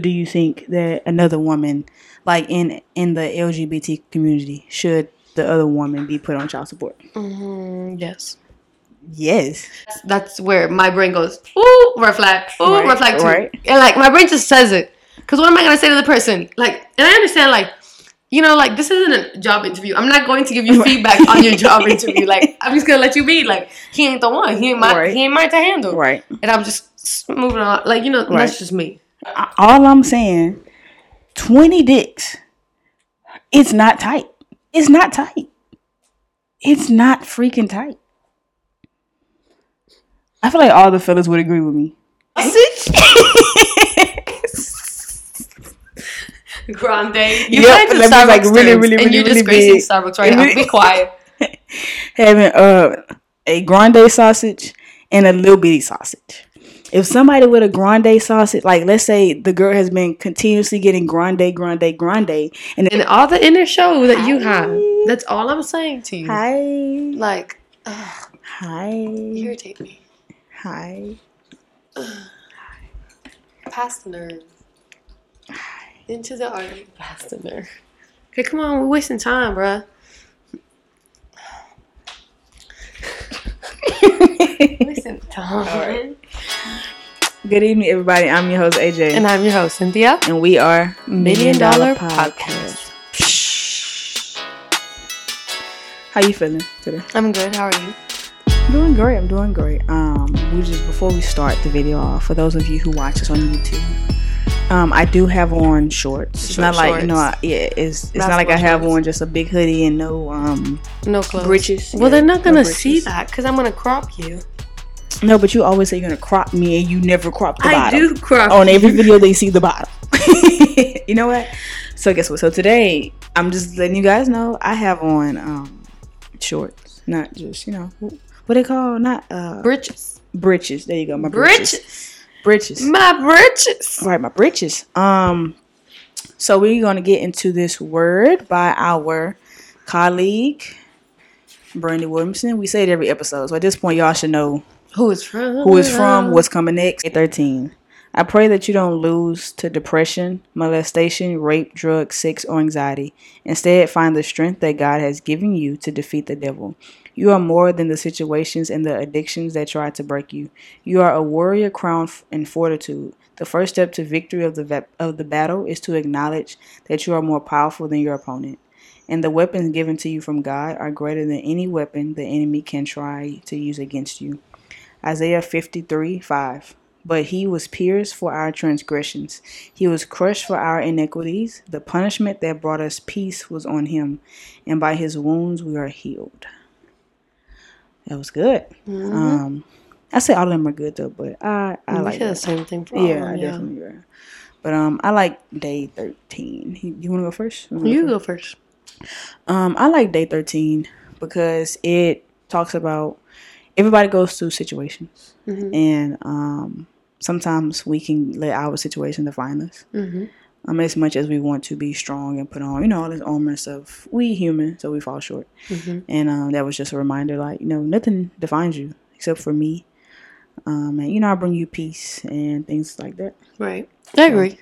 do you think that another woman, like in in the LGBT community, should the other woman be put on child support? Mm, yes. Yes. That's, that's where my brain goes, ooh, red flag, ooh, Right, red flag too. right. And like my brain just says it. Because what am I going to say to the person? Like, and I understand, like, you know, like this isn't a job interview. I'm not going to give you feedback on your job interview. Like, I'm just going to let you be. Like, he ain't the one. He ain't my, Right. he ain't mine to handle. Right. And I'm just moving on. Like, you know, Right. that's just me. All I'm saying, twenty dicks. It's not tight. It's not tight. It's not freaking tight. I feel like all the fellas would agree with me. Sausage. Grande. You Yep, that Starbucks like, really, terms, really, and really, you're really disgracing big. Starbucks right now. Be quiet. Having uh, a grande sausage and a little bitty sausage. If somebody with a grande sausage, like let's say the girl has been continuously getting grande, grande, grande, and And all the inner show that you have. That's all I'm saying to you. hi, Like, ugh, hi, you irritate me. hi. Past the nerve. Into the art. Past the nerve. Okay, come on, we're wasting time, bruh. wasting time. Good evening, everybody. I'm your host AJ, And I'm your host, Cynthia. and we are Million Dollar Podcast. How you feeling today? I'm good. How are you? I'm doing great. I'm doing great. Um, we just before we start the video off, for those of you who watch us on YouTube, um, I do have on shorts. It's Short not like you know, I, yeah, it's it's not like I have shorts. on just a big hoodie and no um No clothes. Britches, Well, yeah, they're not gonna britches. see that because I'm gonna crop you. No. But you always say you're gonna crop me, and you never crop the I bottom. I do crop on every video they see the bottom. you know what? So guess what? So today I'm just letting you guys know I have on um shorts, not just you know what they call not uh Britches. breeches. There you go, my breeches. Britches. Breeches. My britches. Right, my breeches. Um, so we're gonna get into this word by our colleague Brandy Williamson. We say it every episode, so at this point y'all should know Who is from? who is from, what's coming next. 13. I pray that you don't lose to depression, molestation, rape, drugs, sex, or anxiety. Instead, find the strength that God has given you to defeat the devil. You are more than the situations and the addictions that try to break you. You are a warrior crowned in fortitude. The first step to victory of the of the battle is to acknowledge that you are more powerful than your opponent. And the weapons given to you from God are greater than any weapon the enemy can try to use against you. Isaiah 53 5. But he was pierced for our transgressions, he was crushed for our iniquities. The punishment that brought us peace was on him, and by his wounds we are healed. That was good. Um, I say all of them are good though, but I, I we like the same thing for all Yeah, of I them, yeah. definitely agree. But um, I like day thirteen. You- You want to go first? wanna You first? go first. Um, I like day 13 because it talks about everybody goes through situations, Mhm. and um, sometimes we can let our situation define us. Mhm. Um, as much as we want to be strong and put on, you know, all this armor and stuff, we human, so we fall short. Mhm. And um, that was just a reminder, like you know, nothing defines you except for me. Um, and you know, I bring you peace and things like that. Right. I agree.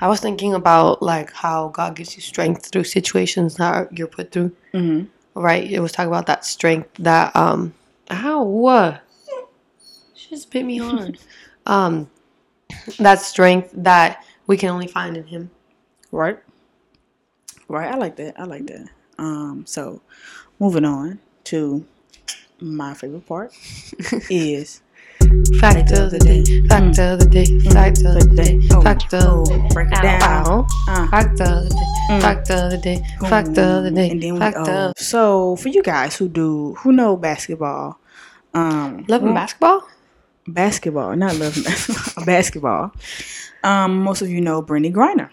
I was thinking about like how God gives you strength through situations that you're put through. Mm-hmm. Right. It was talking about that strength that um how what she just bit me hard. um that strength that we can only find in him. Right. Right. I like that. I like that. Um, so moving on to my favorite part is Fact of the day. Fact of the day. Fact of the day. Oh, Fact of the day. break it down. Ow, ow. Uh, Fact of the day. Mm. Fact of the day. Fact of the day. and then Fact oh. of So for you guys who do who know basketball, um, Love and basketball? basketball, not love basketball, basketball. Um, most of you know Brittney Griner.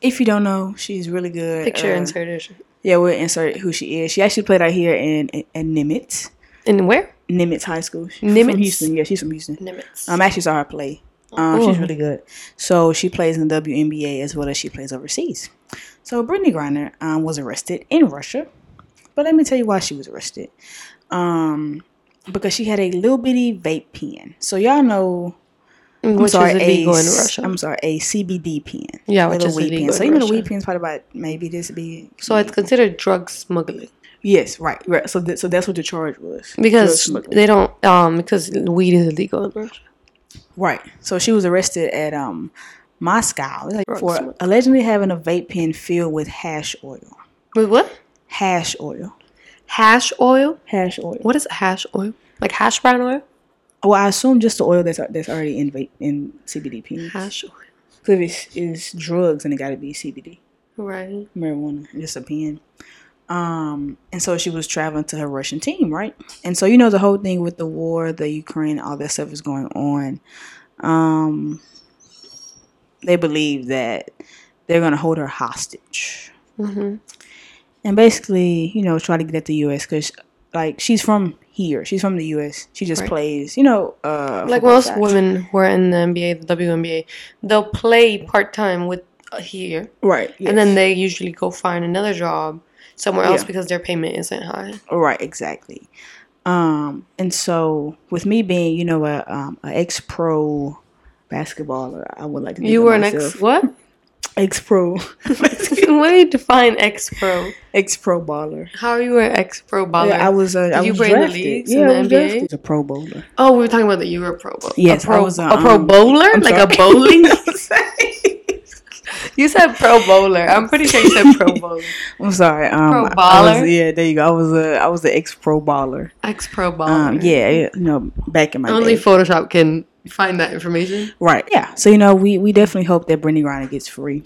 If you don't know, she's really good. Picture uh, inserted. Yeah, we'll insert who she is. She actually played out here in in, in Nimitz, And where? Nimitz High School. She's Nimitz? from Houston. Yeah, she's from Houston. Nimitz. Um, I actually saw her play. Um, she's Oh. really good. So she plays in the WNBA as well as she plays overseas. So Brittney Griner um, was arrested in Russia, but let me tell you why she was arrested. Um, because she had a little bitty vape pen. So y'all know I'm which sorry, is illegal a, in Russia. I'm sorry, a CBD pen. Yeah, which is weed pen. So even Russia. weed pen is probably about maybe this be. so it's considered drug smuggling yes, right, right. So th- so that's what the charge was. Drug because smuggling. they don't um because weed is illegal in Russia. Right. So she was arrested at um Moscow like, for smuggling. allegedly having a vape pen filled with hash oil. With what? Hash oil. Hash oil? Hash oil. What is hash oil? Like hash brown oil? Well, I assume just the oil that's that's already in vape in CBD pens. Hash oil. Because it's, it's drugs and it got to be CBD, Right. marijuana, just a pen. Um, and so she was traveling to her Russian team, right? And so you know the whole thing with the war, the Ukraine, all that stuff is going on. Um, they believe that they're gonna hold her hostage, hmm and basically, you know, try to get at the U.S. because like she's from here, she's from the U.S. She just Right. plays, you know, uh, Like most women who are in the NBA, the WNBA, they'll play part time with uh, here, right? and then they usually go find another job somewhere else Yeah. because their payment isn't high. Right, exactly. Um, and so with me being, you know, a um, a ex pro basketballer, I would like to. You were an myself- ex what? ex pro, what do you define ex pro? ex pro baller. How are you an ex pro baller? Yeah, I was. Uh, I you was play in the leagues yeah, in I the was NBA? drafted as a pro bowler. oh, we were talking about that you were a pro bowler. Yes, a pro, I was a, a pro um, bowler, I'm like sorry. a bowling. you said pro bowler. I'm pretty sure you said pro bowler. I'm sorry. Um, Pro baller? was, yeah, there you go. I was a I was the ex pro baller. Ex pro baller. Um, yeah, yeah, you know, back in my day. Only day. Photoshop can find that information. Right. Yeah. So you know, we we definitely hope that Brittney Griner gets free,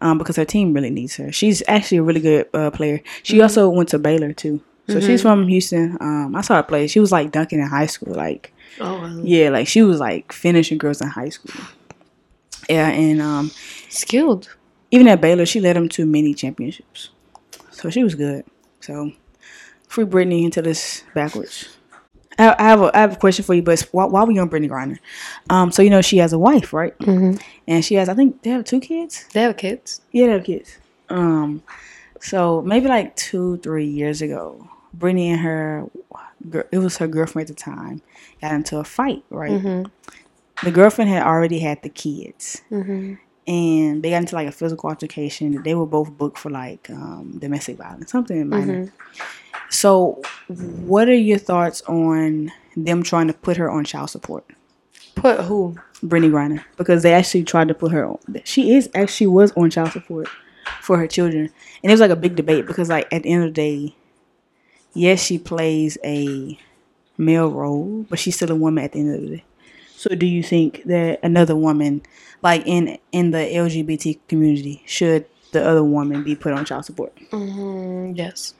um, because her team really needs her. She's actually a really good uh, player. She Mm-hmm. also went to Baylor too. So she's from Houston. Um, I saw her play. She was like dunking in high school. Like Oh, wow. yeah, like she was like finishing girls in high school. Yeah, and um, skilled. even at Baylor, she led them to many championships. So she was good. So free Brittany into this backwards. I, I have a I have a question for you, but while, while we on Brittney Griner, um, so you know she has a wife, right? Mm-hmm. And she has, I think they have two kids. They have kids. Yeah, they have kids. Um, so maybe like two, three years ago, Brittney and her, it was her girlfriend at the time, got into a fight. Right. Mm-hmm. The girlfriend had already had the kids, Mm-hmm. and they got into like a physical altercation. They were both booked for like um, domestic violence, something minor. So, what are your thoughts on them trying to put her on child support? Put who? Brittney Griner because they actually tried to put her on. She is actually was on child support for her children, and it was like a big debate because like at the end of the day, yes, she plays a male role, but she's still a woman at the end of the day. So, do you think that another woman, like in in the LGBT community, should the other woman be put on child support? Mm, yes.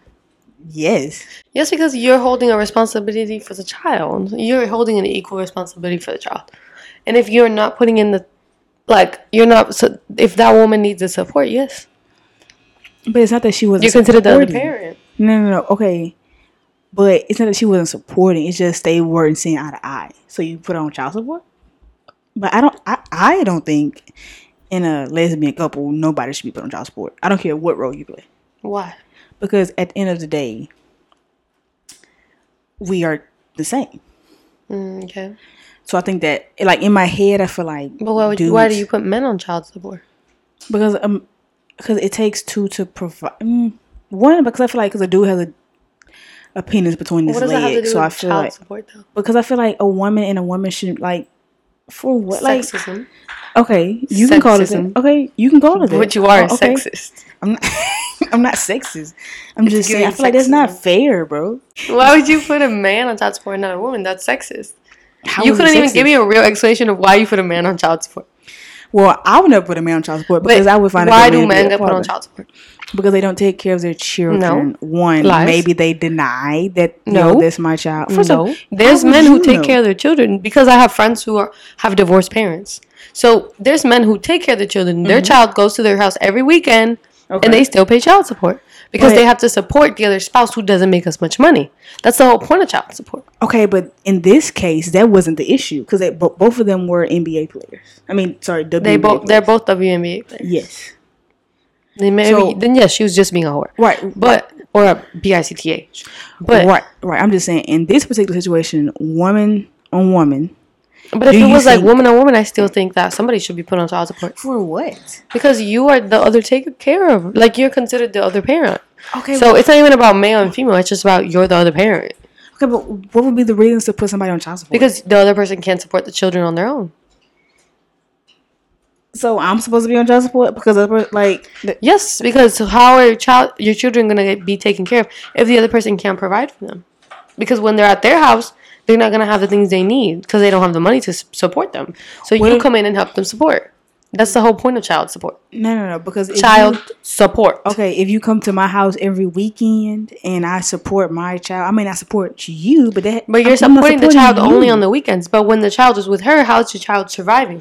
Yes. Yes, because you're holding a responsibility for the child. You're holding an equal responsibility for the child. And if you're not putting in the, like, you're not, so if that woman needs the support, yes. But it's not that she wasn't. You're considered the other parent. No, no, no. Okay. But it's not that she wasn't supporting. It's just they weren't seeing eye to eye. So you put on child support. But I don't. I, I don't think in a lesbian couple nobody should be put on child support. I don't care what role you play Why? because at the end of the day, we are the same. Mm, okay. So I think that, like in my head, I feel like. But why, would you, why do you put men on child support? Because um, because it takes two to provide. Mm, one because I feel like because a dude has a a penis between his What does that have to legs, so I feel like support, though? because I feel like a woman and a woman should like for what like Sexism. okay you can call it that. okay you can call it that. But you are Oh, okay. sexist. I'm not I'm not sexist I'm just saying I feel like that's not fair bro Why would you put a man on child support and not a woman? That's sexist. How you couldn't even give me a real explanation of why you put a man on child support. well I would never put a man on child support because I would find why a do way to be men get put on child support? Because they don't take care of their children one Lies. maybe they deny that No. no that's my child First of all, no, there's men who take know? care of their children because I have friends who are have divorced parents. So there's men who take care of their children. Their child goes to their house every weekend, Mm-hmm. Okay. and they still pay child support because But- they have to support the other spouse who doesn't make as much money. That's the whole point of child support. Okay, but in this case, that wasn't the issue because bo- both of them were NBA players. I mean, sorry, WNBA they both they're both WNBA players. yes, They maybe So- then yes, she was just being a whore, right, but or a bicth. But right, right. I'm just saying, in this particular situation, woman on woman, But if it was like woman on woman, I still think that somebody should be put on child support For what? because you are the other taken care of. Like you're considered the other parent. Okay. So it's not even about male and female. It's just about you're the other parent okay, but what would be the reasons to put somebody on child support? because the other person can't support the children on their own. So I'm supposed to be on child support because of like the- Yes, because how are your child your children gonna get, be taken care of if the other person can't provide for them? Because when they're at their house, they're not gonna have the things they need because they don't have the money to support them. So What you come in and help them support. That's the whole point of child support. no no no because if you- Child support. Okay, if you come to my house every weekend and I support my child, I mean I support you, but that But you're not supporting the supporting child only on the weekends. But when the child is with her, how's your child surviving?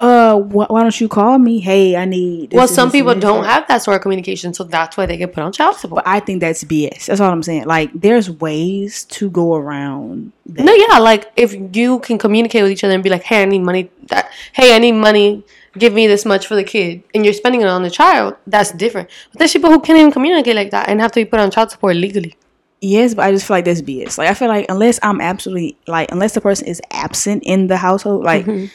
Uh, wh- why don't you call me? Hey, I need. this, well, some people don't have that sort of communication, so that's why they get put on child support. But I think that's BS. That's all I'm saying. Like, there's ways to go around. That. No, yeah, like if you can communicate with each other and be like, "Hey, I need money." That hey, I need money. Give me this much for the kid, and you're spending it on the child. That's different. But there's people who can't even communicate like that and have to be put on child support legally. Yes, but I just feel like that's BS. Like, I feel like unless I'm absolutely like, unless the person is absent in the household, like, Mm-hmm.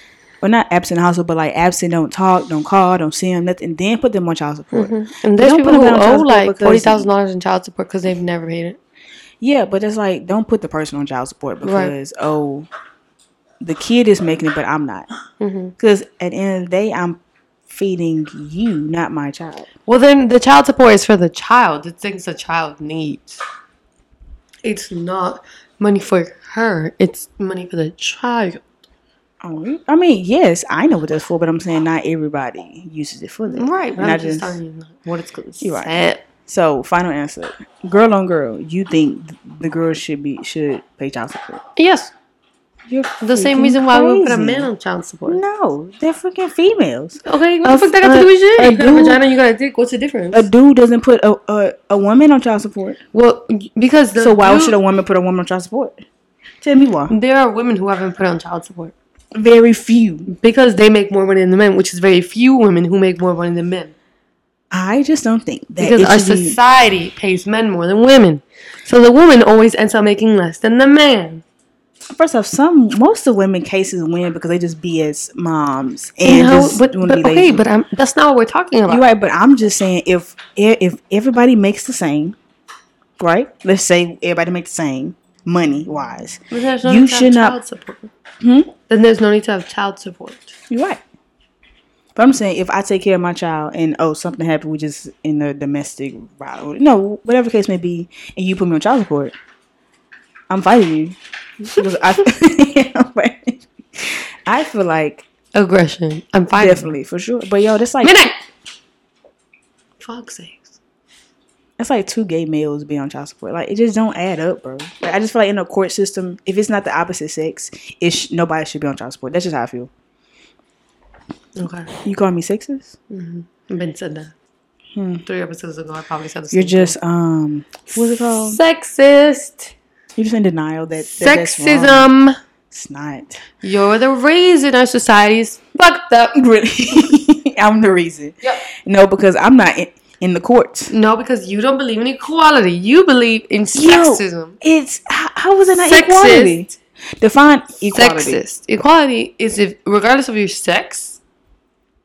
Well, not absent in the household, but like absent, don't talk, don't call, don't see them, nothing. Then put them on child support. And there's people who owe like forty thousand dollars in child support because they've never paid it. Yeah, but it's like don't put the person on child support Right. because oh, the kid is making it, but I'm not. Mm-hmm. Because at the end of the day, I'm feeding you, not my child. Well, then the child support is for the child. The things the child needs. It's not money for her. It's money for the child. Oh, I mean, yes, I know what that's for, but I'm saying not everybody uses it for that. Right, but And I'm just telling you what it's going You're right. So, final answer: girl on girl, you think the girl should be should pay child support? Yes, You're the same reason why we put a man on child support. No, they're freaking females. Okay, what A the fuck that got to do with shit? a You got a dude- vagina, you got a dick. What's the difference? A dude doesn't put a a, a woman on child support. well, because the So why dude- should a woman put a woman on child support? Tell me why. there are women who haven't put on child support Very few. because they make more money than the men, which is very few women who make more money than men. I just don't think that Because our should be- society pays men more than women, so the woman always ends up making less than the man. First off, some most of women cases win because they just be as moms and how, just but, but okay, lazy. but I'm, that's not what we're talking about. You're right, but I'm just saying if if everybody makes the same, right? Let's say everybody makes the same money wise. No You need to have should not- child support. Hmm? Then there's no need to have child support. You're right. But I'm saying if I take care of my child and oh something happened, we just in the domestic battle, no, whatever case may be, and you put me on child support, I'm fighting you. I, I feel like Aggression. I'm fighting definitely for sure. But yo, that's like Minute. Fuck's sakes. That's like two gay males being on child support. Like it just don't add up, bro. Like, I just feel like in a court system, if it's not the opposite sex, it sh- nobody should be on child support. That's just how I feel. Okay. You call me sexist? Been said that. Three episodes ago, I probably said the Hmm. You're just um, what's it called? sexist. You're just in denial that, that. Sexism. It's not. You're the reason our society's fucked up. Really, I'm the reason. Yep. No, because I'm not in, in the courts. No, because you don't believe in equality. You believe in Yo, sexism. It's how, how is it not Sexist. equality? Define equality. Sexist. Equality is if, regardless of your sex,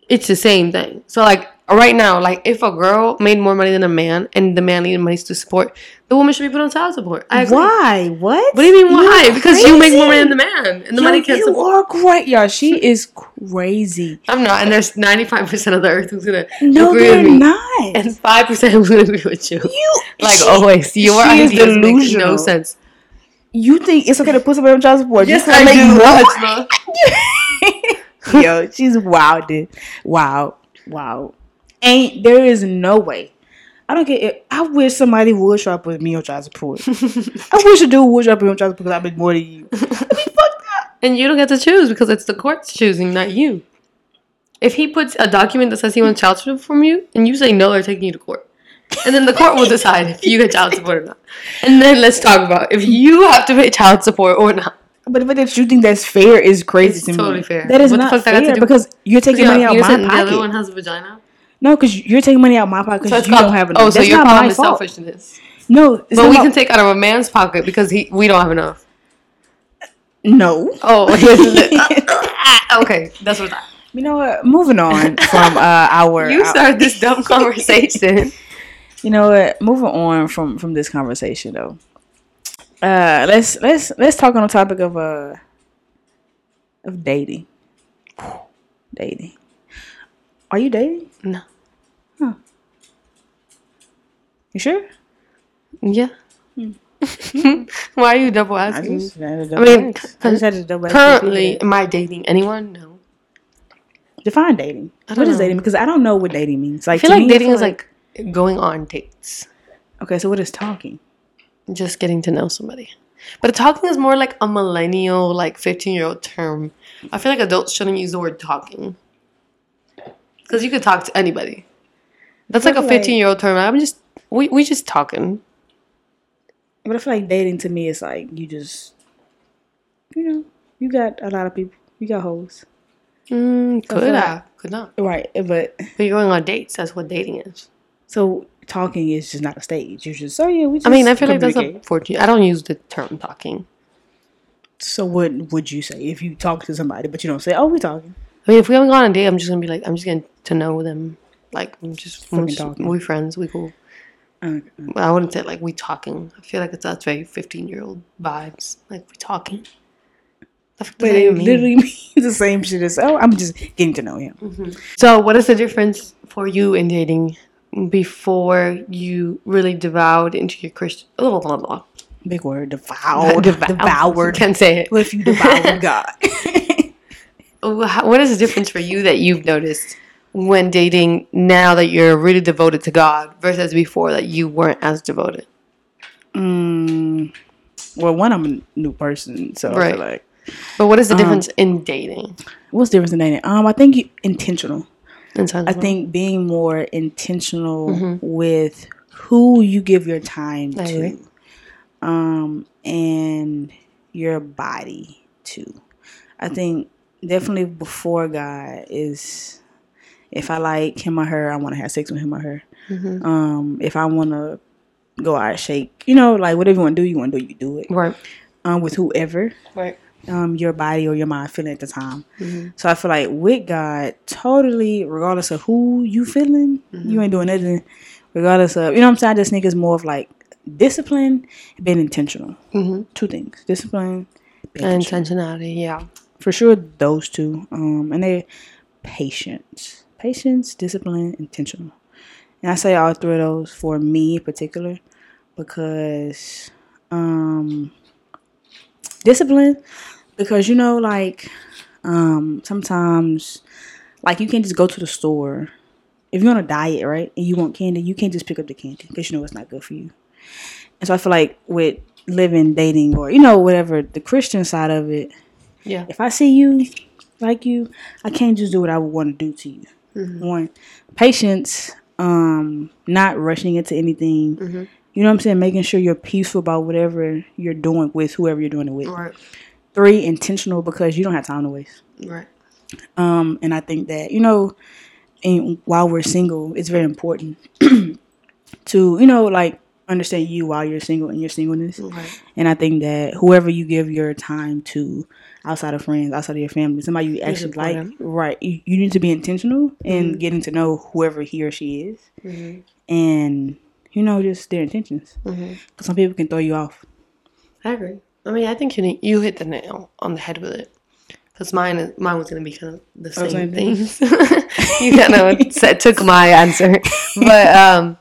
it's the same thing. So, like, right now, like, if a girl made more money than a man and the man needed money to support, the woman should be put on child support. I agree. Why? What? What do you mean why? You're because you make more money than the man, and the Yo, money can't support. you are great, y'all. She is crazy. I'm not, and there's 95 percent of the earth who's gonna No, agree with me, not. and five percent who's gonna agree with you. you Like she- always, your ideas make no sense. You think it's okay to put somebody on child support? Yes, I do. more- Yo, she's wilded. Wow, wow. Ain't there is no way. I don't get it. I wish somebody would try to put me on child support. I wish a dude would try to put me on child support because I make more than you. I mean, fuck that. And you don't get to choose because it's the court's choosing, not you. If he puts a document that says he wants child support from you, and you say no, they're taking you to court. And then the court will decide if you get child support or not. And then let's talk about if you have to pay child support or not. But but that you think that's fair is crazy It's to me. totally fair. That is What not fuck that got to fair because you're taking money out of my said the other pocket. one has a vagina. No, because you're taking money out of my pocket because it's you called, don't have enough. oh, so That's your not problem my is fault. selfishness. No, But not we can take out of a man's pocket because he we don't have enough. No. Oh, okay. That's what I. You know what? Moving on from uh, our. You our- started this dumb conversation. You know what? Moving on from from this conversation though. Uh, let's let's let's talk on the topic of uh of dating. Dating. Are you dating? No. Huh. You sure? Yeah. Hmm. Why are you double I asking? just had to I mean. I just had to double Currently, am I dating anyone? No. define dating. I What don't is know. dating? Because I don't know what dating means. Like I feel like me, dating feel is like going on dates, okay. So what is talking? just getting to know somebody. But talking is more like a millennial, like 15 year old term. I feel like adults shouldn't use the word talking. Because you could talk to anybody. That's like a like- 15 year old term. I'm just, we, we just talking. But I feel like dating to me is like you just, you know, you got a lot of people. You got hoes. Mm, feel could like- I? Could not. Right, but But you're going on dates. That's what dating is. so talking is just not a stage. You're just oh yeah, we. Just I mean, I feel like that's fortune. I don't use the term talking. So what would you say if you talk to somebody but you don't say, "Oh, we talking"? I mean, if we haven't gone on a date, I'm just gonna be like, I'm just getting to know them. Like, I'm just, we're, just we friends, we cool. But I wouldn't say like we talking. I feel like it's that's very 15 year old vibes. Like we talking. The fuck does but it mean? literally means the same shit as oh, I'm just getting to know him. Mm-hmm. So, what is the difference for you in dating before you really devoured into your Christian? Blah, blah, blah. Big word, devoured, devoured. Can't say it. What if you devoured God? Wha- What is the difference for you that you've noticed when dating now that you're really devoted to God versus before that you weren't as devoted? mm, well, one, I'm a new person, so Right. like But what is the Um, difference in dating? what's the difference in dating? Um, I think you, intentional. Inside I think being more intentional Mm-hmm. with who you give your time I agree. to, um, and your body to. I think definitely before God is if I like him or her, I want to have sex with him or her. Mm-hmm. Um, if I want to go out shake, you know, like whatever you want to do, you want to do, you do it. right, Um, with whoever right. um, your body or your mind feeling at the time. Mm-hmm. So I feel like with God, totally, regardless of who you feeling, Mm-hmm. you ain't doing nothing. Regardless of, you know what I'm saying? I just think it's more of like discipline being intentional. Mm-hmm. Two things: discipline, being And intentional. intentionality, yeah. For sure. Those two, um, and they patience, patience, discipline, intentional. And I say all three of those for me in particular because um discipline because you know like um sometimes like you can't just go to the store if you're on a diet right and you want candy you can't just pick up the candy because you know it's not good for you and so i feel like with living dating or you know whatever the christian side of it Yeah. if i see you like you i can't just do what i would want to do to you. One patience um not rushing into anything. You know what i'm saying? Making sure you're peaceful about whatever you're doing with whoever you're doing it with. Right, three intentional because you don't have time to waste. Right. um and i think that you know and while we're single it's very important to you know like understand you while you're single and your singleness. Right. and i think that whoever you give your time to outside of friends outside of your family somebody you actually like. right. You, you need to be intentional in getting to know whoever he or she is. And you know just their intentions. Because some people can throw you off. I agree. I mean, I think you need, you hit the nail on the head with it. Because mine, mine was going to be kind of the Oh, same same thing. things. you kind of said, took my answer. But um,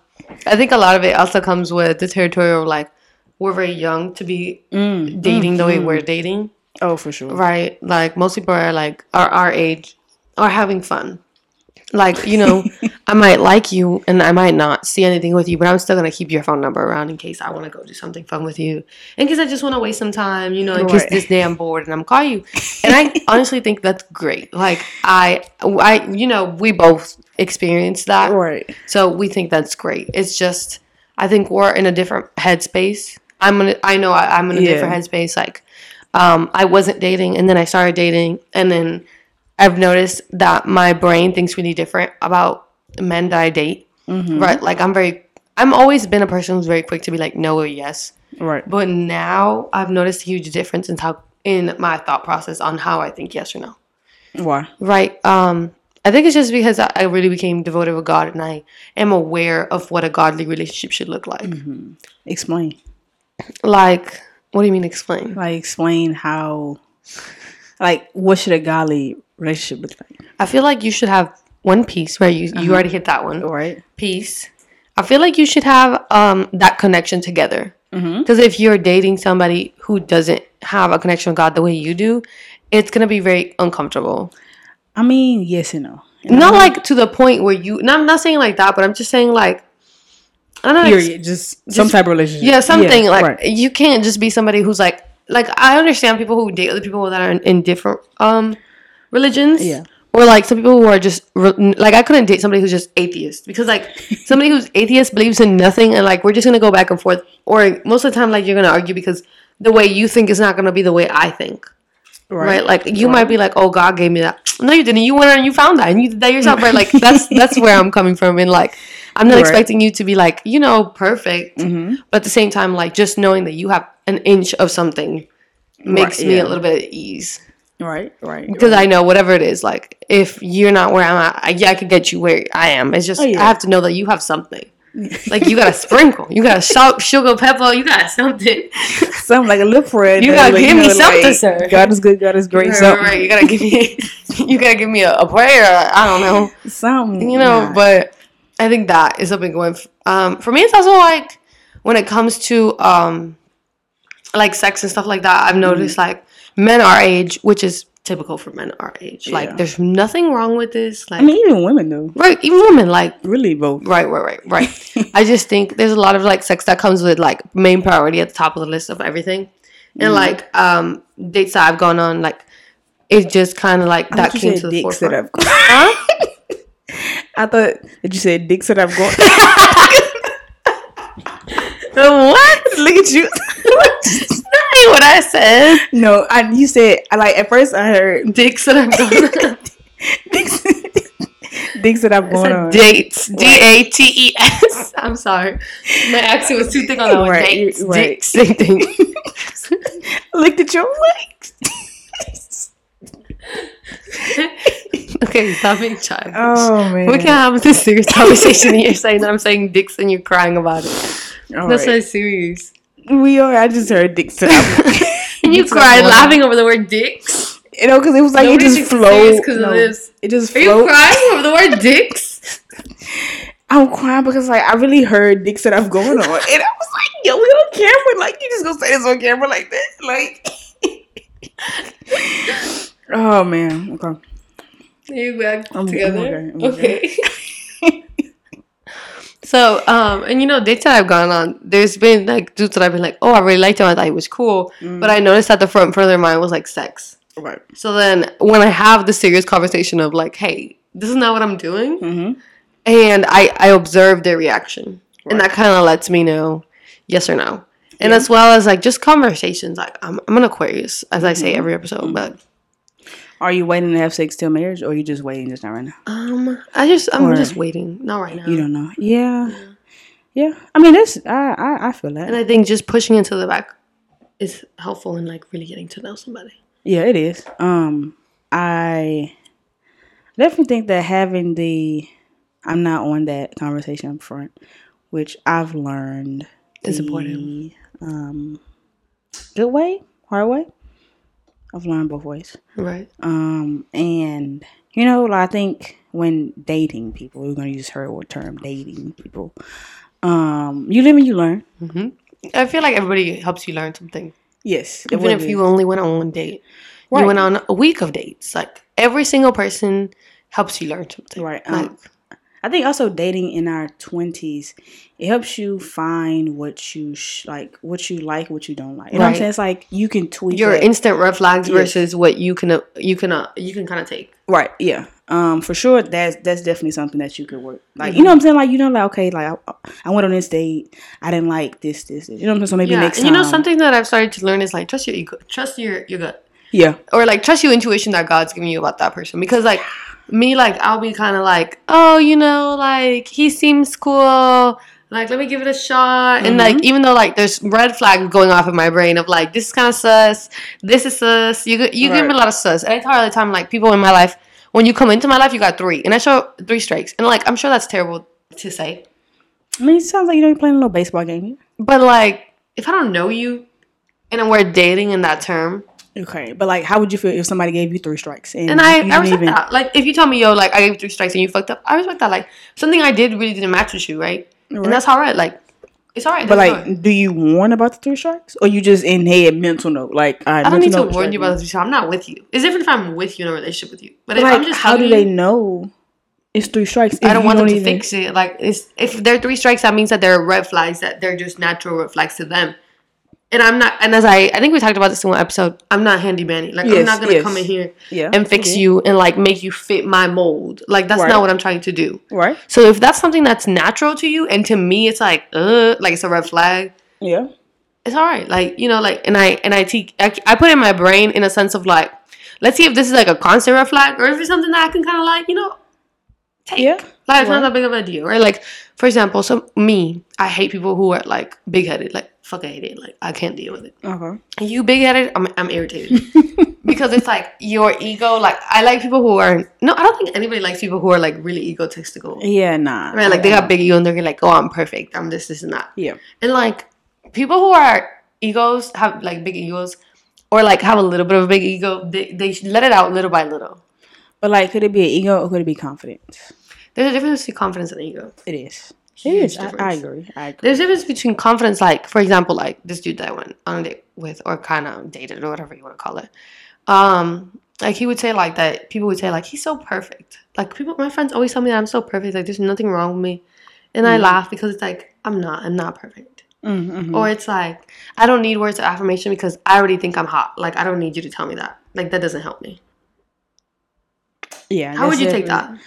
I think a lot of it also comes with the territory of like, we're very young to be Mm, dating the way we're dating, oh for sure right? Like, most people are like, are our age, are having fun. Like, you know, I might like you and I might not see anything with you, but I'm still gonna keep your phone number around in case I want to go do something fun with you, in case I just want to waste some time, you know, in case this day I'm bored and I'm call you. And I honestly think that's great. Like I, I, you know, we both experienced that, right so we think that's great. It's just I think we're in a different headspace. I'm gonna, I know I, I'm in a Yeah. different headspace. Like, um, I wasn't dating, and then I started dating, and then I've noticed that my brain thinks really different about men that I date. Mm-hmm. Right? Like, I'm very, I'm always been a person who's very quick to be like no or yes. right But now I've noticed a huge difference in how in my thought process on how I think yes or no. Why? Right. Um, I think it's just because I, I really became devoted with God and I am aware of what a godly relationship should look like. Explain. Like, what do you mean explain? Like explain how. Like what should a godly relationship look like? I feel like you should have one piece, right? You, you already hit that one. Right. Peace. I feel like you should have um, that connection together. Because if you're dating somebody who doesn't have a connection with God the way you do, it's gonna be very uncomfortable. I mean, yes and no. Not like to the point where you. No, I'm not saying like that, but I'm just saying like. I don't. Period. Just, some type of relationship. Yeah, something like right. you can't just be somebody who's like like I understand people who date other people that are in, in different um religions. Yeah. Or like some people who are just re- like I couldn't date somebody who's just atheist because like somebody who's atheist believes in nothing and like we're just gonna go back and forth. Or most of the time like you're gonna argue because the way you think is not gonna be the way I think. Right. Like you might be like, Oh, God gave me that. No, you didn't. You went out and you found that and you did that yourself. Right. Like that's that's where I'm coming from. And like I'm not Right. expecting you to be like, you know, perfect. Mm-hmm. But at the same time, like just knowing that you have an inch of something makes Right, me yeah. a little bit at ease. Right. Right. Because I know whatever it is, like if you're not where I'm at, I, yeah, I could get you where I am. It's just Oh, yeah. I have to know that you have something. like you got a sprinkle, you got a salt, sugar, pepper, you got something. Something like a little prayer. You gotta like, give me know, something, like, sir. God is good. God is great. Right, Something. right, you gotta give me, you gotta give me a, a prayer. I don't know. Something. you know nah. but i think that is something going f- um for me it's also like when it comes to um like sex and stuff like that Mm-hmm. i've noticed like men our age which is typical for men our age Yeah. like there's nothing wrong with this like I mean, even women though. right even women like Really, both. right right right right i just think there's a lot of like sex that comes with like main priority at the top of the list of everything Mm-hmm. and like um dates that i've gone on like it just kind of like that came to the forefront that I've huh? I thought that you said dicks that I've gone. Um, what Look at you. that ain't what i said no, I you said I like at first I heard dicks that I've gone dicks. dicks that I've gone on. dates. D A T E S. I'm sorry. My accent was too thick on that one. Right, Dates. right. Dicks. Same thing. Looked at your legs. okay, stop being childish. Oh man. we can't have this serious conversation and you're saying that I'm saying dicks and you're crying about it. All That's right. not serious. We are. I just heard dicks And you cried laughing over the word dicks. You know, because it was like Nobody it just takes it flowed. of this. It just Are you flowed. crying over the word dicks? I'm crying because like I really heard dicks that I've gone on, and I was like, "Yo, we on camera. Like you just gonna say this on camera like that? Like." Oh man. Okay. Are you back I'm- I'm together? okay, I'm okay. so, um, and you know, dates that I've gone on, there's been like dudes that I've been like, oh, I really liked him. I thought he was cool, but I noticed that the front front of their mind was like sex. Right. So then, when I have the serious conversation of like, hey, this is not what I'm doing, Mm-hmm. and I I observe their reaction, and that kind of lets me know yes or no. And as well as like just conversations, like I'm, I'm an Aquarius, as I Mm-hmm. say every episode, but Are you waiting to have sex till marriage, or are you just waiting just not right now? um, I just I'm Or- just waiting, not right now. You don't know. Yeah. Yeah. I mean, that's I I, I feel that. And I think just pushing into the back is helpful in like really getting to know somebody. Yeah, it is. Um, I definitely think that having the I'm not on that conversation up front, which I've learned Is important. Um, good way, hard way. I've learned both ways. Right. Um, and you know, I think when dating people, we're gonna use her word term dating people. Um, you live and you learn. hmm I feel like everybody helps you learn something. Yes, Even if be. you only went on one date, Right. you went on a week of dates. Like every single person helps you learn something. Right, Like, um, I think also dating in our twenties, it helps you find what you sh- like, what you like, what you don't like. You know what I'm saying? It's like you can tweak your that. instant red flags versus what you can uh, you can uh, you can kind of take. right? Yeah, um, for sure. That's that's definitely something that you could work. Like you know what I'm saying? Like you know, like okay, like I, I went on this date, I didn't like this, this, this. You know what I'm saying? So maybe yeah, next and time. you know something that I've started to learn is like trust your ego, trust your your gut. Yeah, or like trust your intuition that God's giving you about that person. Because like me, like I'll be kind of like, oh, you know, like he seems cool. like let me give it a shot. And like mm-hmm. even though like there's red flag going off in my brain of like this is kind of sus. This is sus. You you give me a lot of sus. And i tell her all the time like people in my life when you come into my life you got three. And i show three strikes. And like i'm sure that's terrible to say. I mean, it sounds like you know you're playing a little baseball game. but like if i don't know you and we're dating in that term Okay, but like, how would you feel if somebody gave you three strikes and, and i i respect even- that like if you tell me yo like i gave you three strikes and you fucked up i respect that like something i did really didn't match with you right, Right. and that's all right like it's all right But like, fine. do you warn about the three strikes, or you just in head mental note? Like, right, I don't need to warn you about this. I'm not with you. It's different if I'm with you in a relationship with you. But But if like, I'm just how do they know it's three strikes? I don't want them to even- fix it. Like, it's, if there are three strikes, that means that there are red flags. That they're just natural red flags to them. And I'm not. And as I, I think we talked about this in one episode. I'm not handy manny. Like, I'm not gonna yes. come in here Yeah, and fix okay. you and like make you fit my mold. Like, that's Right. not what I'm trying to do. right? So if that's something that's natural to you, and to me, it's like, uh, like it's a red flag. Yeah, it's all right. Like you know, like and I and I teach. I, I put in my brain in a sense of like, let's see if this is like a constant red flag or if it's something that I can kind of like, you know, take. yeah. Like it's not that big of a deal, right? Like for example, so me, I hate people who are like big headed. Like fuck, I hate it. Like I can't deal with it. Okay. And you big headed, I'm I'm irritated because it's like your ego. Like I like people who are no, I don't think anybody likes people who are like really egotistical. Yeah, nah. Right, like they got big ego and they're like, oh, I'm perfect. I'm this, this, and that. Yeah. And like people who are egos have like big egos, or like have a little bit of a big ego. They they let it out little by little. But like, could it be an ego or could it be confidence? There's a difference between confidence and ego. It is. It Huge is. I, I agree. I agree. There's a difference between confidence, like for example, like this dude that I went on a date with, or kind of dated, or whatever you want to call it. Um, like he would say like that. People would say like he's so perfect. Like people, my friends always tell me that I'm so perfect. Like there's nothing wrong with me, and I laugh because it's like I'm not. I'm not perfect. Mm-hmm. Or it's like I don't need words of affirmation because I already think I'm hot. Like I don't need you to tell me that. Like that doesn't help me. Yeah. How would that's you take that?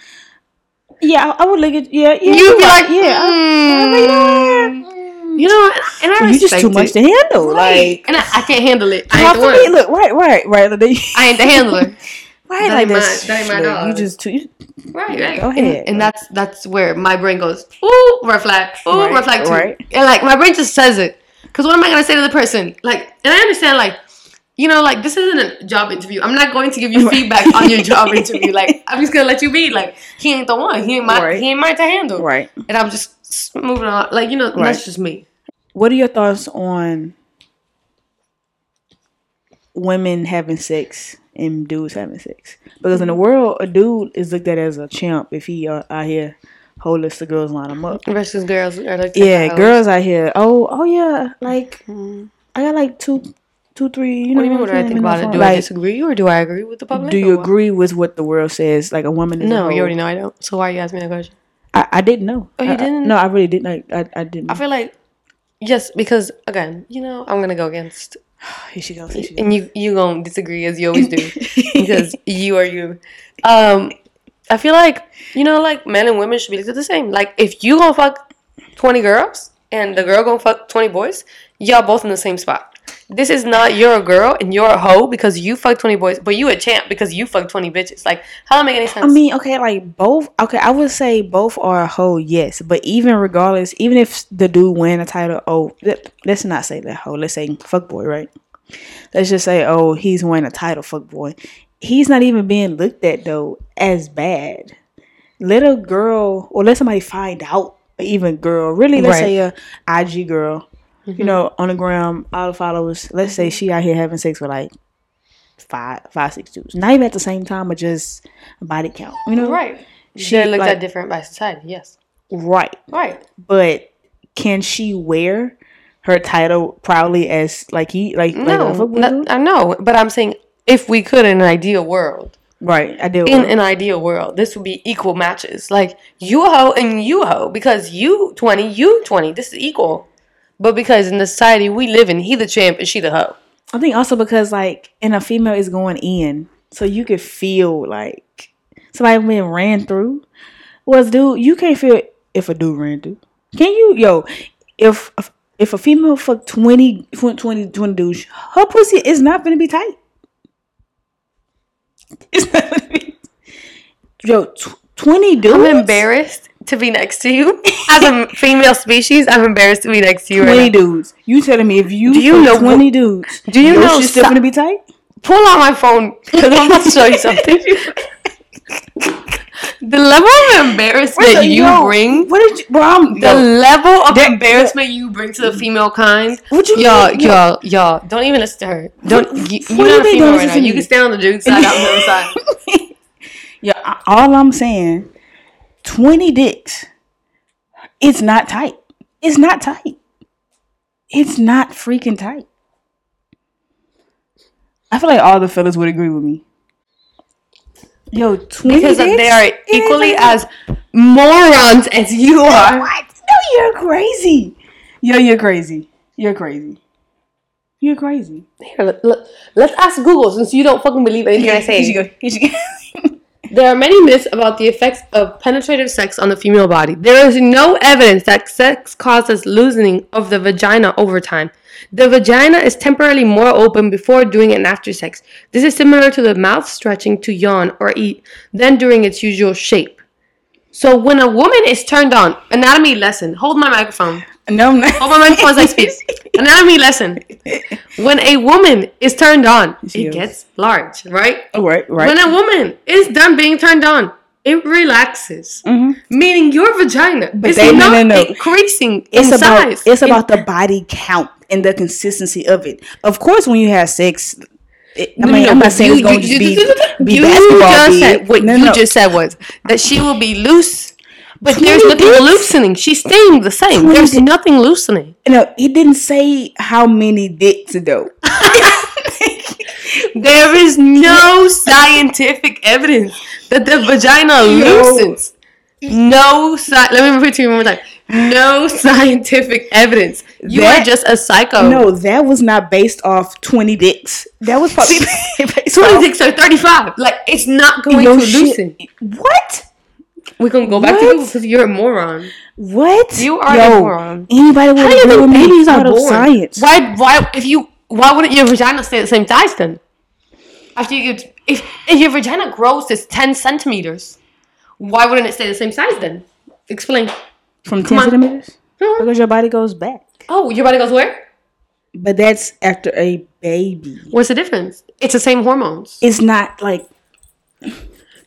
Yeah, I, I would look at. Yeah, yeah. You'd be right, like, yeah. I- mm, you know, and, and I Well, you just too respect much to handle. Like, and I, I can't handle it. I ain't the me? Look, right, right, right. I ain't the handler. Right, That like ain't my- this. that ain't my dog. You just too. You, Right, right. Go And- ahead. And, that's that's where my brain goes, ooh, red flag, ooh, Right, red flag too. right. And like my brain just says it. Cause what am I gonna say to the person? Like, and I understand, like, you know, like this isn't a job interview. I'm not going to give you feedback on your job interview. Like, I'm just gonna let you be. Like, he ain't the one. He ain't my. Right. He ain't mine to handle. right. And I'm just moving on. Like, you know, Right. that's just me. What are your thoughts on women having sex and dudes having sex? Because in the world, a dude is looked at as a champ if he uh, out here holding the girls line him up. Versus girls are like Yeah, girls out here. Oh, oh yeah. Like Mm. I got like two, two, three. You What know do you mean? what do I think about it? Do I disagree or do I agree with the public? do you agree with what the world says? Like a woman is No, you already know I don't. So why are you asking me that question? I, I didn't know. Oh, you I- I- didn't? no, I really didn't. I, I, I didn't. I feel like yes, because again, you know, I'm gonna go against, here she goes. Here she goes. and you you gonna disagree as you always do because you are you. Um, I feel like you know, like men and women should be looked the same. Like if you gonna fuck twenty girls and the girl gonna fuck twenty boys, y'all both in the same spot. This is not you're a girl and you're a hoe because you fuck twenty boys, but you a champ because you fuck twenty bitches. Like how that make any sense? I mean, okay, like both. Okay, I would say both are a hoe, yes. But even regardless, even if the dude win a title, oh, let, let's not say that hoe. Let's say fuck boy, right? Let's just say, oh, he's winning a title, fuck boy. He's not even being looked at though as bad. Let a girl, or let somebody find out, even girl, really, let's Right. say a IG girl, you know, on the gram, all the followers. Let's say she out here having sex with like five, five, six dudes. Not even at the same time, but just body count. You know, right. She, looked like- at different by society. Yes. Right. Right. But can she wear her title proudly as like he like like a No? I know, but I'm saying if we could in an ideal world, Right. I do. in an ideal world, this would be equal matches. Like you a hoe and you a hoe because you twenty, you twenty. This is equal. But because in the society we live in, he the champ and she the hoe. I think also because like and a female is going in, so you could feel like somebody being ran through. Was dude, you can't feel if a dude ran through. Can you, yo? If if a female fuck 20, 20, 20 dudes, her pussy is not gonna be tight. It's not gonna be. Yo, tw- twenty dudes. I'm embarrassed to be next to you. As a female species, I'm embarrassed to be next to you. Twenty Right now. dudes. You telling me if you Do you know twenty dudes? Do you know shit still so- gonna be tight? Pull out my phone because I'm about to show you something. the level of embarrassment you Yo, bring. What did you, bro? I'm, The yo, level of That- embarrassment you bring to the female kind. What you y'all, mean? Y'all, y'all, don't even listen to her. Don't. What- you, you're you not a female right now. You can stay on the dude side, out on the other side. yeah, all I'm saying, twenty dicks. It's not tight. It's not tight. It's not freaking tight. I feel like all the fellas would agree with me. Yo, twenty Because dicks? they are equally as morons as you are. What? No, you're crazy. Yo, you're crazy. You're crazy. You're crazy. Here, let, let, let's ask Google since you don't fucking believe anything I say. Here you go. Here you go. There are many myths about the effects of penetrative sex on the female body. There is no evidence that sex causes loosening of the vagina over time. The vagina is temporarily more open before, during, and after sex. This is similar to the mouth stretching to yawn or eat than during its usual shape. So when a woman is turned on, anatomy lesson. Hold my microphone. No, I'm not. Microphone as I speak. Anatomy lesson. When a woman is turned on, She it is. gets large, right? Oh, right, right. When a woman is done being turned on, it relaxes. Mm-hmm. Meaning your vagina is they- not no, no. increasing it's in about size. it's It- about the body count and the consistency of it. Of course, when you have sex, it, I No, mean, no, I'm not saying you- it's going to be, you- be you basketball just said what no, you no. just said was that she will be loose, but there's Twenty nothing loosening. She's staying the same. Twenty There's nothing loosening. No, he didn't say how many dicks though. There is no scientific evidence that the vagina loosens. No, sci- let me repeat to you one more time. No scientific evidence. You That- are just a psycho. No, that was not based off twenty dicks. That was probably 20 off- dicks are 35. Like, it's not going Yo, to shit. loosen. What? We're going to go back to What? Google because you're a moron. What? You are Yo, a moron. Anybody How would do you agree with me babies are out of born? science? Why, why, if you, why wouldn't your vagina stay the same size then? After you if, if your vagina grows to 10 centimeters, why wouldn't it stay the same size then? Explain. From Come ten on. centimeters? Mhm. Because your body goes back. Oh, your body goes where? But that's after a baby. What's the difference? It's the same hormones. It's not like.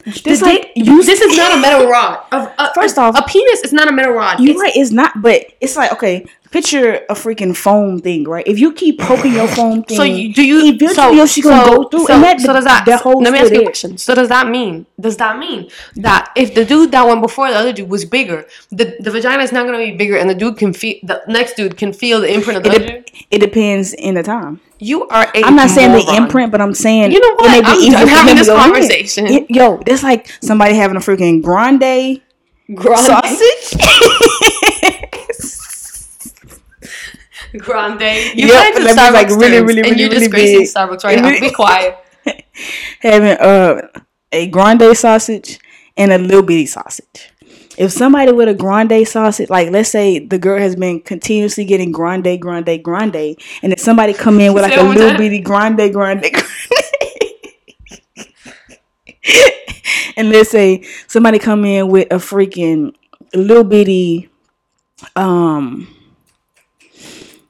This, like you. this is not a metal rod. A, a- First off- a penis is not a metal rod. You're It's- right. It's not, but it's like okay. Picture a freaking foam thing, right? If you keep poking your foam thing, So you, do you? eventually so, shit gonna so, go through, so, and that so does that? that whole let me ask you a question. So does that mean? Does that mean that if the dude that went before the other dude was bigger, the the vagina is not going to be bigger, and the dude can feel the next dude can feel the imprint of the It, dude? it depends in the time. You are a. I'm not saying the imprint, but I'm saying You know what? it I'm done having this conversation. It- yo, that's like somebody having a freaking grande Grande. sausage. Grande. You Yep, are that Starbucks like, really, terms, really, and really, you're really disgracing big. Starbucks right now. Be quiet. having uh, a grande sausage and a little bitty sausage. If somebody with a grande sausage, like let's say the girl has been continuously getting grande, grande, grande, and then somebody come in with like a little time. bitty grande, grande, grande. and let's say somebody come in with a freaking little bitty, um,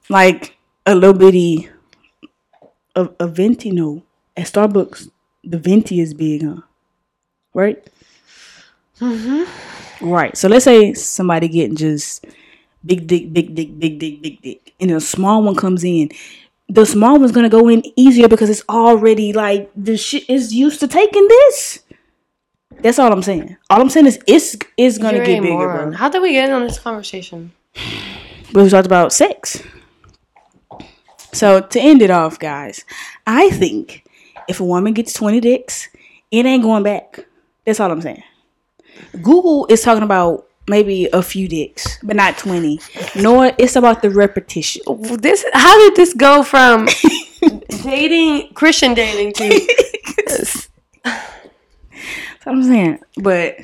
like a little bitty, a, a venti, no, at Starbucks, the venti is big, huh? Right? Mm-hmm. Right. So let's say somebody getting just big dick, big dick, big dick, big dick, and a small one comes in. The small one's gonna go in easier because it's already like the shit is used to taking this. That's all I'm saying. All I'm saying is it's it's gonna You're get bigger, moron. bro. How did we get on this conversation? We talked about sex. So to end it off, guys, I think if a woman gets 20 dicks, it ain't going back. That's all I'm saying. Google is talking about maybe a few dicks, but not 20. Nor it's about the repetition. This how did this go from dating Christian dating to That's what I'm saying. But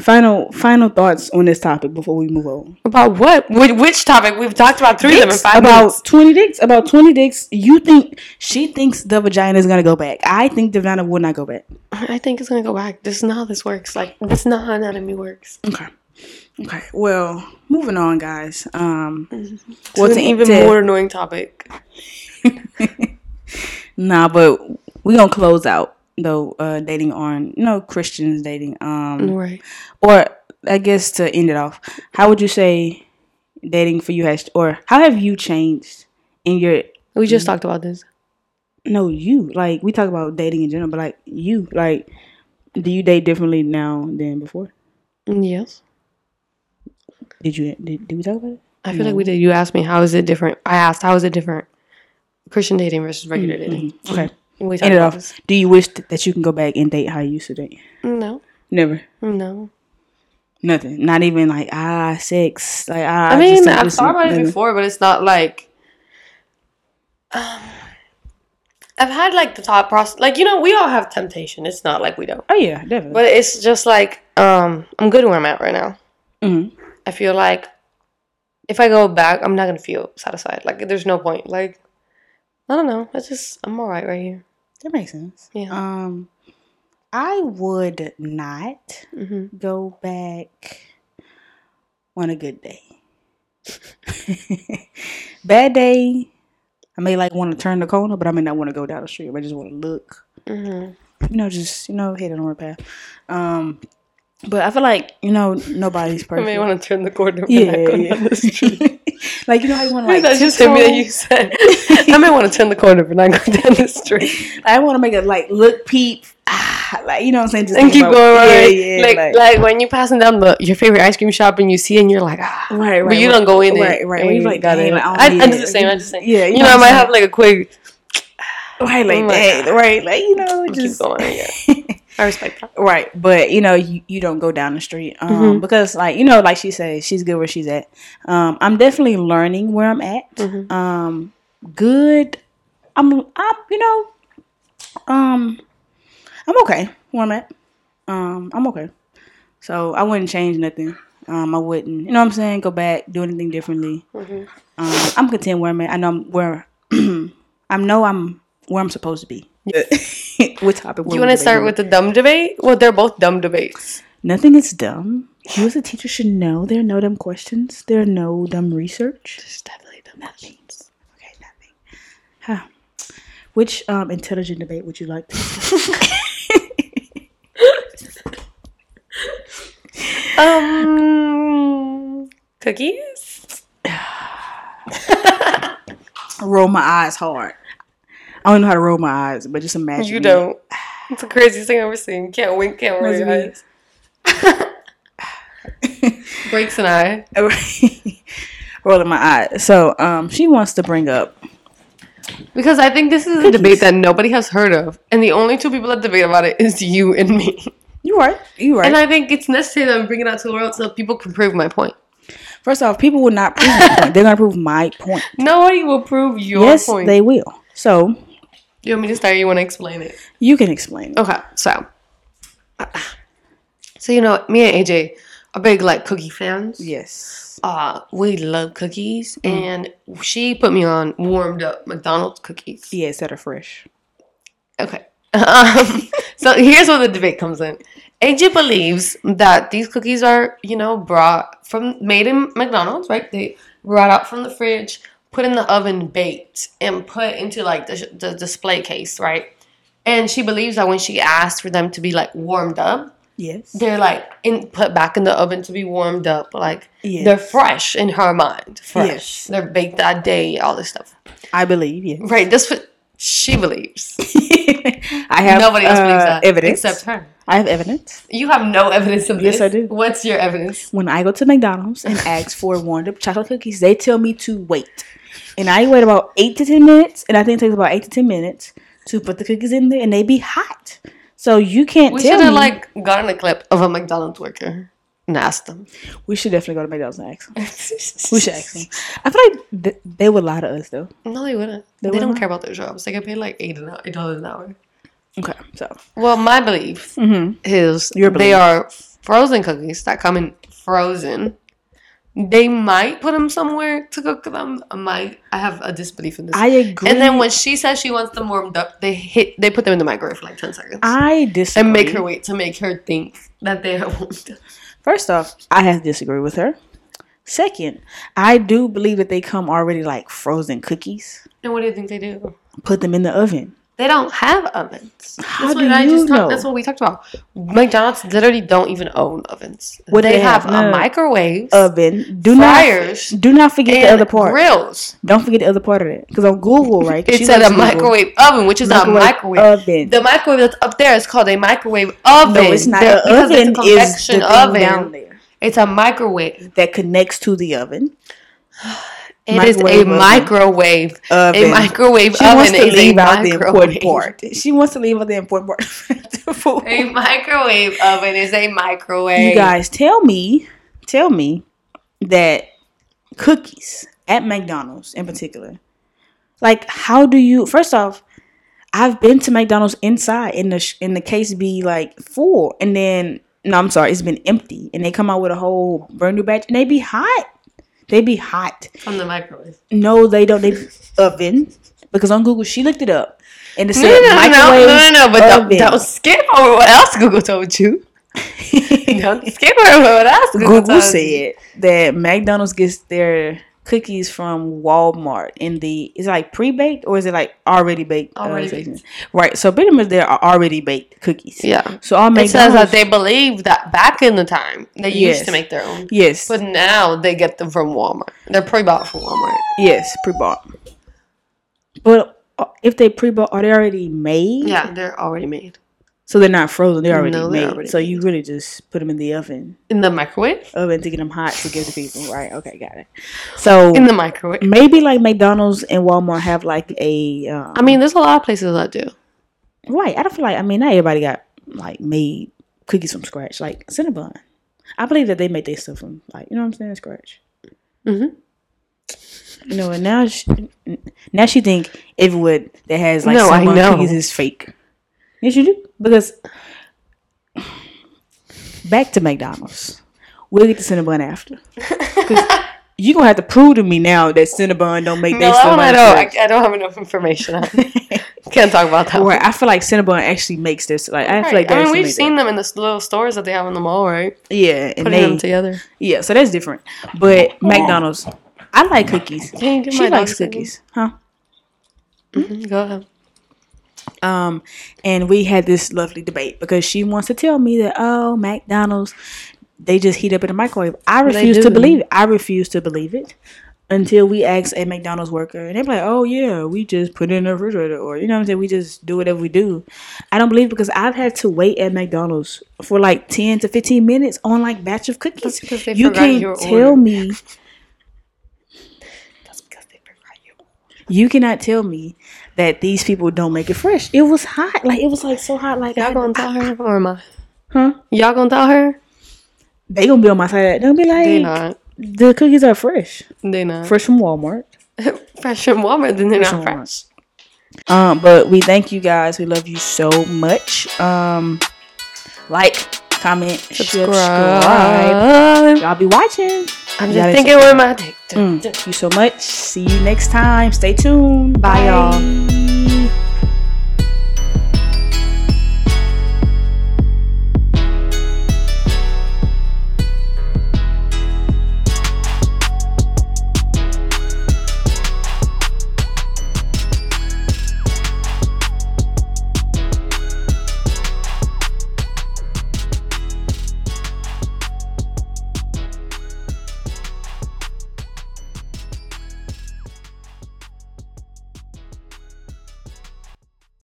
final final thoughts on this topic before we move on. about what? Which, which topic? We've talked about three of them in five about minutes. 20 dicks. About 20 dicks. You think she thinks the vagina is gonna go back. I think the vagina would not go back. I think it's gonna go back. This is not how this works. Like this is not how anatomy works. Okay. Okay. Well, moving on, guys. Um, Well, it's an even to- more annoying topic. Nah, but we gonna close out though. Uh, dating on know Christians dating. Um, Right. or I guess to end it off, how would you say dating for you has, or how have you changed in your? We just talked about this. No, you like we talk about dating in general, but like you, like, do you date differently now than before? Yes. Did you did, did we talk about it? I feel like we did. You asked me how is it different. I asked how is it different, Christian dating versus regular dating. Okay. End it off. this. Do you wish that you can go back and date how you used to date? No, Never. no. Nothing. Not even like ah sex. Like ah. I mean, I've thought about it before, but it's not like. Um, I've had like the thought process, like you know, we all have temptation. It's not like we don't, Oh yeah, definitely. but it's just like um, I'm good where I'm at right now. Mhm. I feel like if I go back, I'm not gonna feel satisfied. Like there's no point. Like I don't know. I just I'm alright right here. That makes sense. Yeah. Um, I would not hmm go back on a good day. Bad day, I may like want to turn the corner, but I may not want to go down the street. I just want to look. hmm You know, just you know, hit it on the path. Um, but I feel like you know nobody's I may want to turn the corner. yeah, not yeah. down the street. like you know how you want to like that just me that you said. I may want to turn the corner, but not go down the street. I want to make it like look peep, ah, like you know what I'm saying, just and keep about- going right. Yeah, yeah, like, like, like when you're passing down the your favorite ice cream shop and you see and you're like ah, right, right. but you right, don't go in right, it. right. and you like, got it. like, I, I yeah. do the same. I just say, Yeah, you, you know, know I might have like a quick right, like that, right, like you know, keep just going. Yeah, I respect that. right. But you know, you, you don't go down the street, um, Mhm. because like you know, like she says, she's good where she's at. Um, I'm definitely learning where I'm at. Mhm. Um, good. I'm, I'm, you know, um, I'm okay where I'm at. Um, I'm okay. So I wouldn't change nothing. Um, I wouldn't, you know what I'm saying, go back, do anything differently. Mhm. Um, I'm content where I'm at. I know I'm where I know I'm where I'm supposed to be. what topic? You want to start with the dumb debate? Well, they're both dumb debates. nothing is dumb. You as a teacher should know there are no dumb questions. There are no dumb research. There's definitely dumb questions. Okay, nothing. Huh. Which um, intelligent debate would you like to Um, cookies. roll my eyes hard? I don't know how to roll my eyes, but just imagine. You me. don't. It's the craziest thing I've ever seen. Can't wink, can't roll your eyes. Breaks an eye. rolling my eyes. So um, she wants to bring up Because I think this is a debate that nobody has heard of. And the only two people that debate about it is you and me. you right, you right. And I think it's necessary that I'm bringing it out to the world so people can prove my point. First off, people will not prove my point. They're gonna prove my point. Nobody will prove your yes, point. they will. So you want me to start? Or you want to explain it? you can explain. Okay, so. So, you know, me and AJ are big, like, cookie fans. Yes. Uh, we love cookies. And she put me on warmed up McDonald's cookies. Yes, that are fresh. Okay. Um, so here's where the debate comes in. AJ believes that these cookies are, you know, brought from made in McDonald's, right? They brought out from the fridge, put in the oven, baked, and put into like the, the display case, right? And she believes that when she asked for them to be like warmed up, Yes. they're like in, put back in the oven to be warmed up, like Yes. they're fresh in her mind, fresh. Yes. They're baked that day, all this stuff, I believe. Yes. right? That's what she believes. I have Nobody else believes uh, that evidence. except her. I have evidence. You have no evidence of this. Yes. I do. What's your evidence? When I go to McDonald's and ask for warmed up chocolate cookies, they tell me to wait. And I wait about eight to ten minutes, and I think it takes about eight to ten minutes to put the cookies in there, and they be hot. So you can't We tell should have like gotten a clip of a McDonald's worker asked them. we should definitely go to McDonald's and ask them. We should ask them. I feel like th- they would lie to us though. No, they wouldn't. They, wouldn't? don't care about their jobs. They get paid like eight an hour, eight dollars an hour. Okay, so Well, my belief mm-hmm. is Your they are frozen cookies that come in frozen. They might put them somewhere to cook them. I might. I have a disbelief in this. I agree. and then when she says she wants them warmed up, they hit. They put them in the microwave for like ten seconds I disagree. and make her wait to make her think that they are warmed up. First off, I have to disagree with her. Second, I do believe that they come already like frozen cookies. And what do you think they do? Put them in the oven. They don't have ovens. How that's do what I you just talked- know? That's what we talked about. McDonald's literally don't even own ovens. What they they have, have? No, no, a microwave, Oven. Do fryers, not do not forget the other part. grills. Don't forget the other part of it Because on Google, right? It she said likes a Google. microwave oven, which is Microwave a microwave. oven. The microwave that's up there is called a microwave oven. No, it's not. The- The because oven it's a is the thing oven. down there It's a microwave. that connects to the oven. It is a Microwave oven. microwave. Oven. A microwave She oven wants to leave out the important microwave. part. She wants to leave out the important part. A microwave oven is a microwave. you guys tell me, tell me that cookies at McDonald's in particular, like how do you? First off, I've been to McDonald's inside in the in the case be like full, and then no, I'm sorry, it's been empty, and they come out with a whole brand new batch, and they be hot. They be hot. from the microwave. No, they don't. They oven because on Google she looked it up, and it said no, no, no, microwave no, no, but don't, oven. don't skip over what else Google told you. don't skip over what else Google, Google told you. said that McDonald's gets their cookies from Walmart in the is it like pre baked or is it like already baked? uh, Already section? baked. Right. So pretty much they are already baked cookies. Yeah. So all make It says that they believe that back in the time they used to make their own, yes but now they get them from Walmart. They're pre-bought from Walmart. yes pre bought. But uh, if they pre bought, are they already made? Yeah, they're already made So they're not frozen. They're already No, they're made. already so you really just put them in the oven, in the microwave. oven to get them hot to give to people. Right. Okay. Got it. So In the microwave. maybe like McDonald's and Walmart have like a. Um, I mean, there's a lot of places that do. Right. I don't feel like I mean not everybody got like made cookies from scratch. Like Cinnabon. I believe that they make their stuff from like you know what I'm saying, scratch. Mm-hmm. You know, and now she, now she think everyone that has like No, Cinnabon cookies is fake. Yes, you do because back to McDonald's. We'll get to Cinnabon after. You're gonna have to prove to me now that Cinnabon don't make No, that stuff. one I don't. I, I don't have enough information on. Can't talk about that. Right, I feel like Cinnabon actually makes this. Like I feel like they I mean, we've seen them in the little stores that they have in the mall, right? Yeah, and Putting them together. yeah, so that's different. But McDonald's, I like cookies. Can you do She likes signal? cookies, huh? Mhm, Go ahead. Um, and we had this lovely debate because she wants to tell me that oh, McDonald's, they just heat up in the microwave. I refuse to believe it. I refuse to believe it until we ask a McDonald's worker, and they're like, oh yeah, we just put it in the refrigerator, or you know what I'm saying, we just do whatever we do. I don't believe because I've had to wait at McDonald's for like ten to fifteen minutes on like batch of cookies. That's because they you can't tell order. me. That's because they forgot you. You cannot tell me that these people don't make it fresh. It was hot, like it was like so hot, like I, Y'all gonna tell her or am I? huh? Y'all gonna tell her? They gonna be on my side. They'll be like, They not. the cookies are fresh, They not. fresh from Walmart. Fresh from Walmart, then they're Fresh not fresh. Um, but we thank you guys. We love you so much. Um, like, comment, subscribe. Subscribe. Y'all be watching. I'm just thinking with my dick. Mm, thank you so much. See you next time. Stay tuned. Bye, y'all.